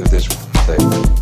purpose of this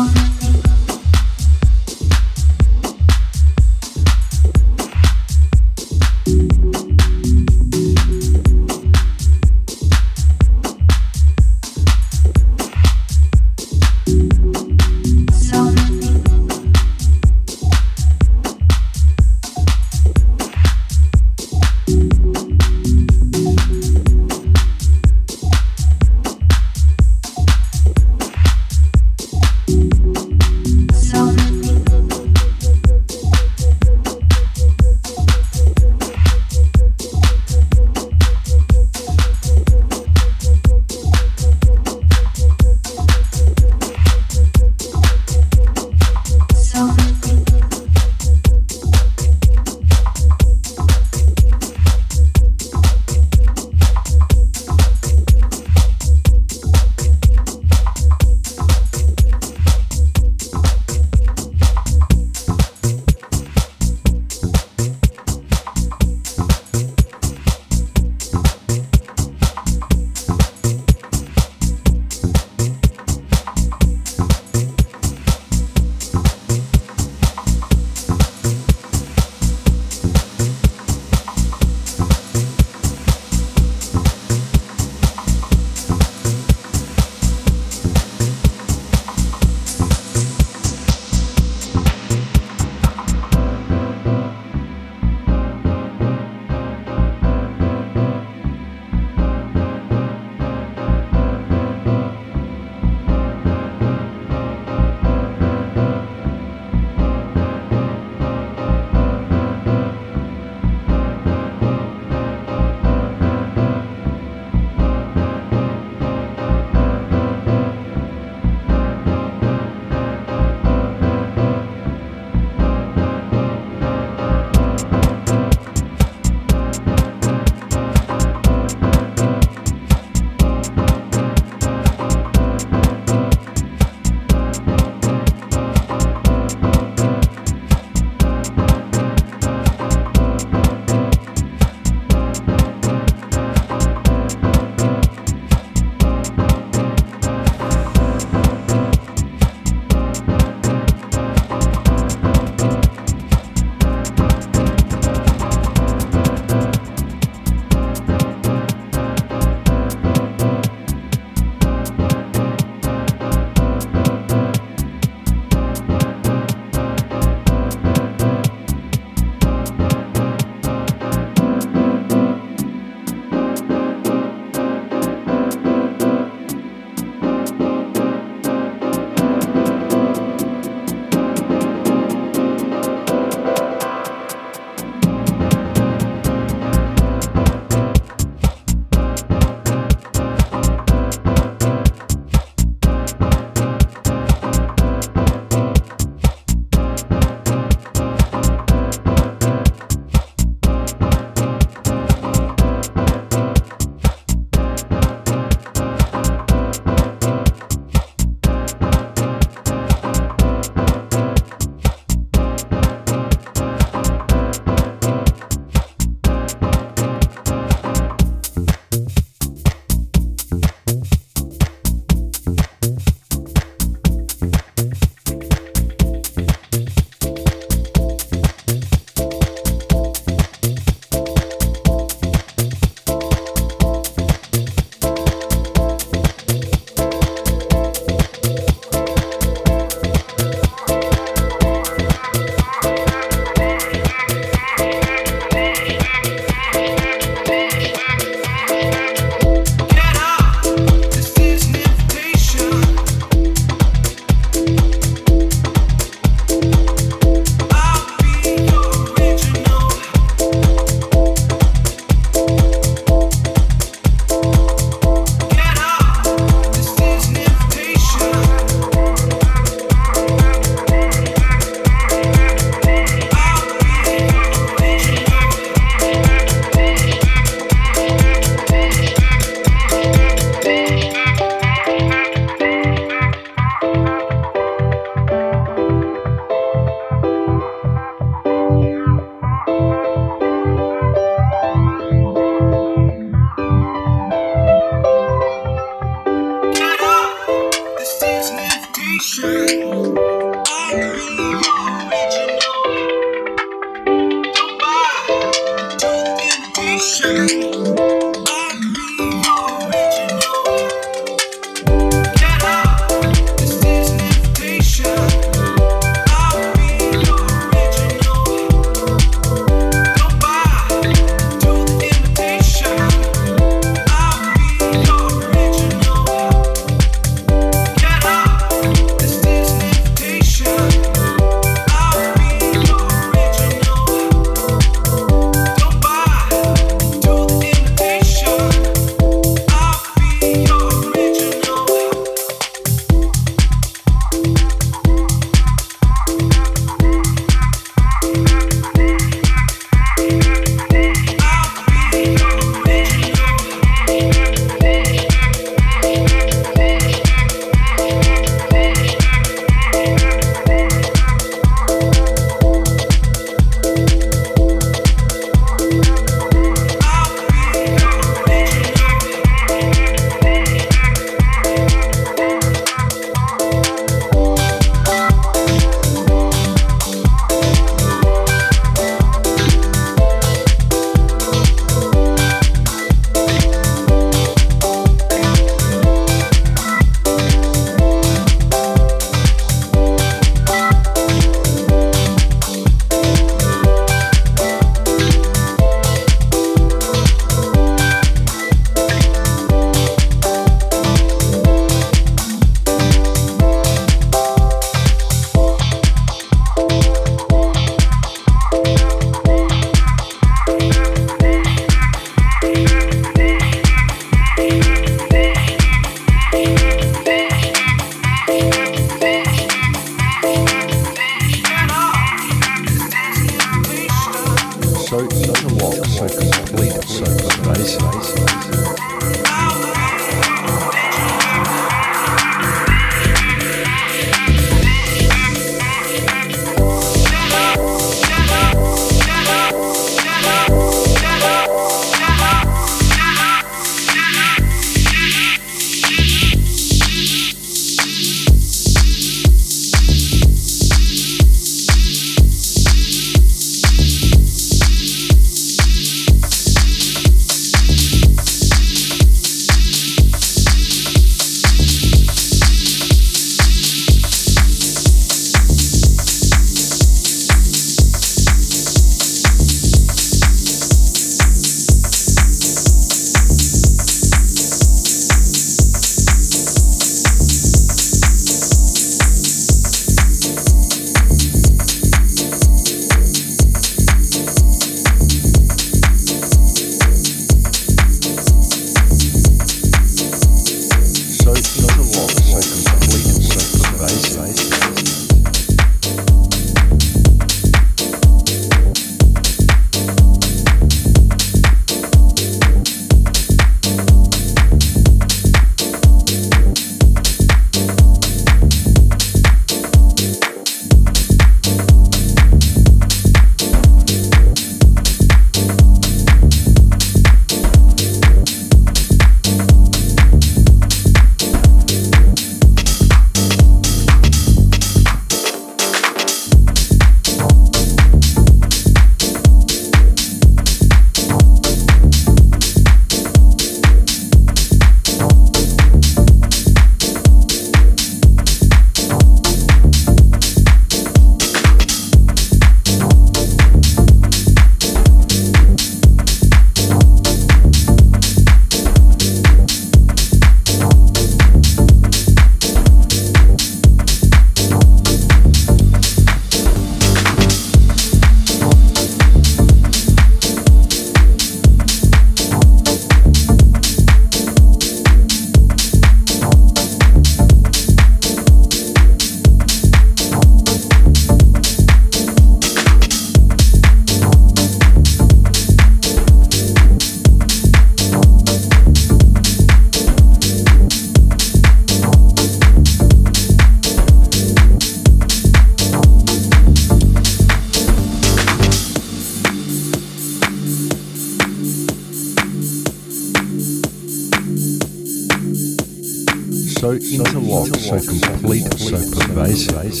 So interlocked, so complete, so pervasive.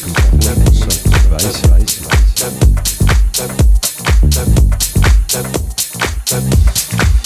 Thank you.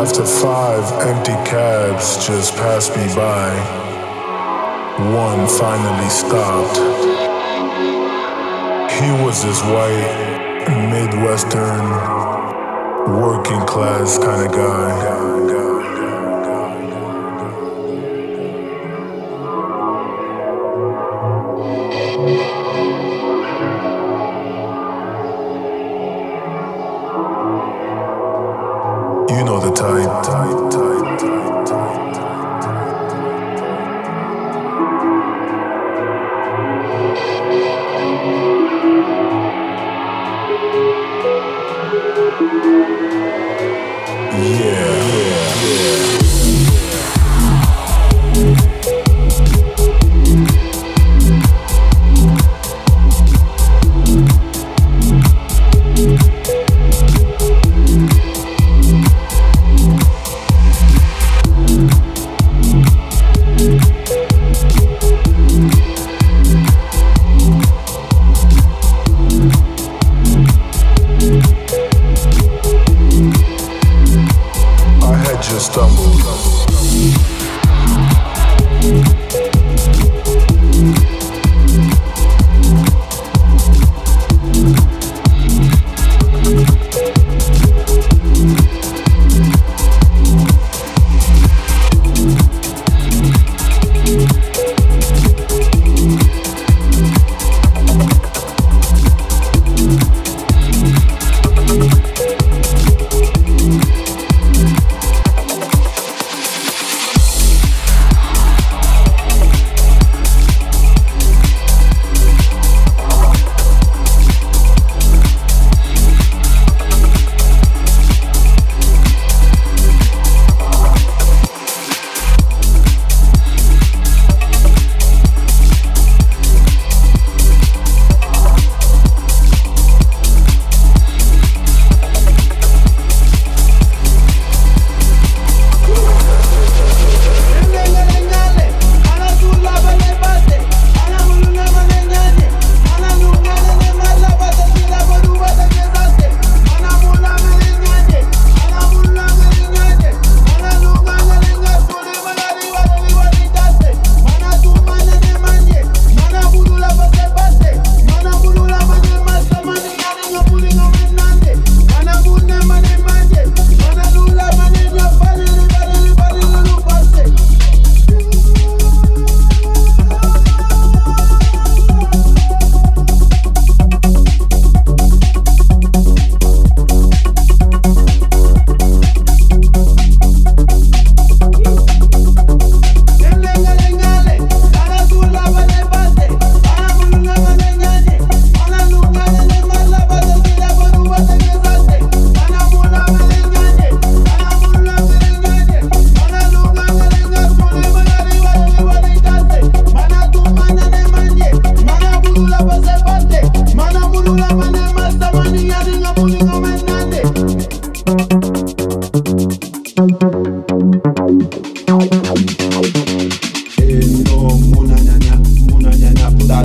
After five empty cabs just passed me by, one finally stopped. He was this white, Midwestern, working class kind of guy. time.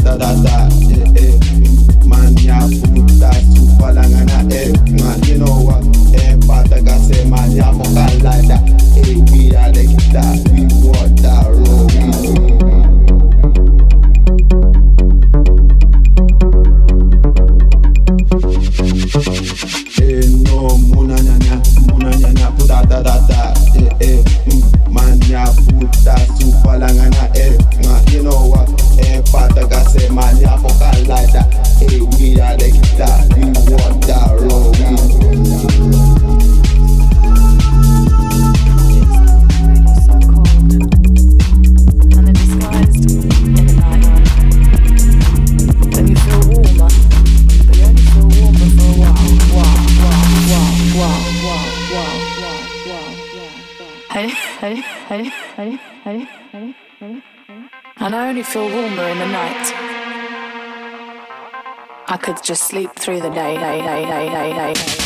da da da, eh eh, mania puta, super langana, eh. Through the day. day, day, day, day, day.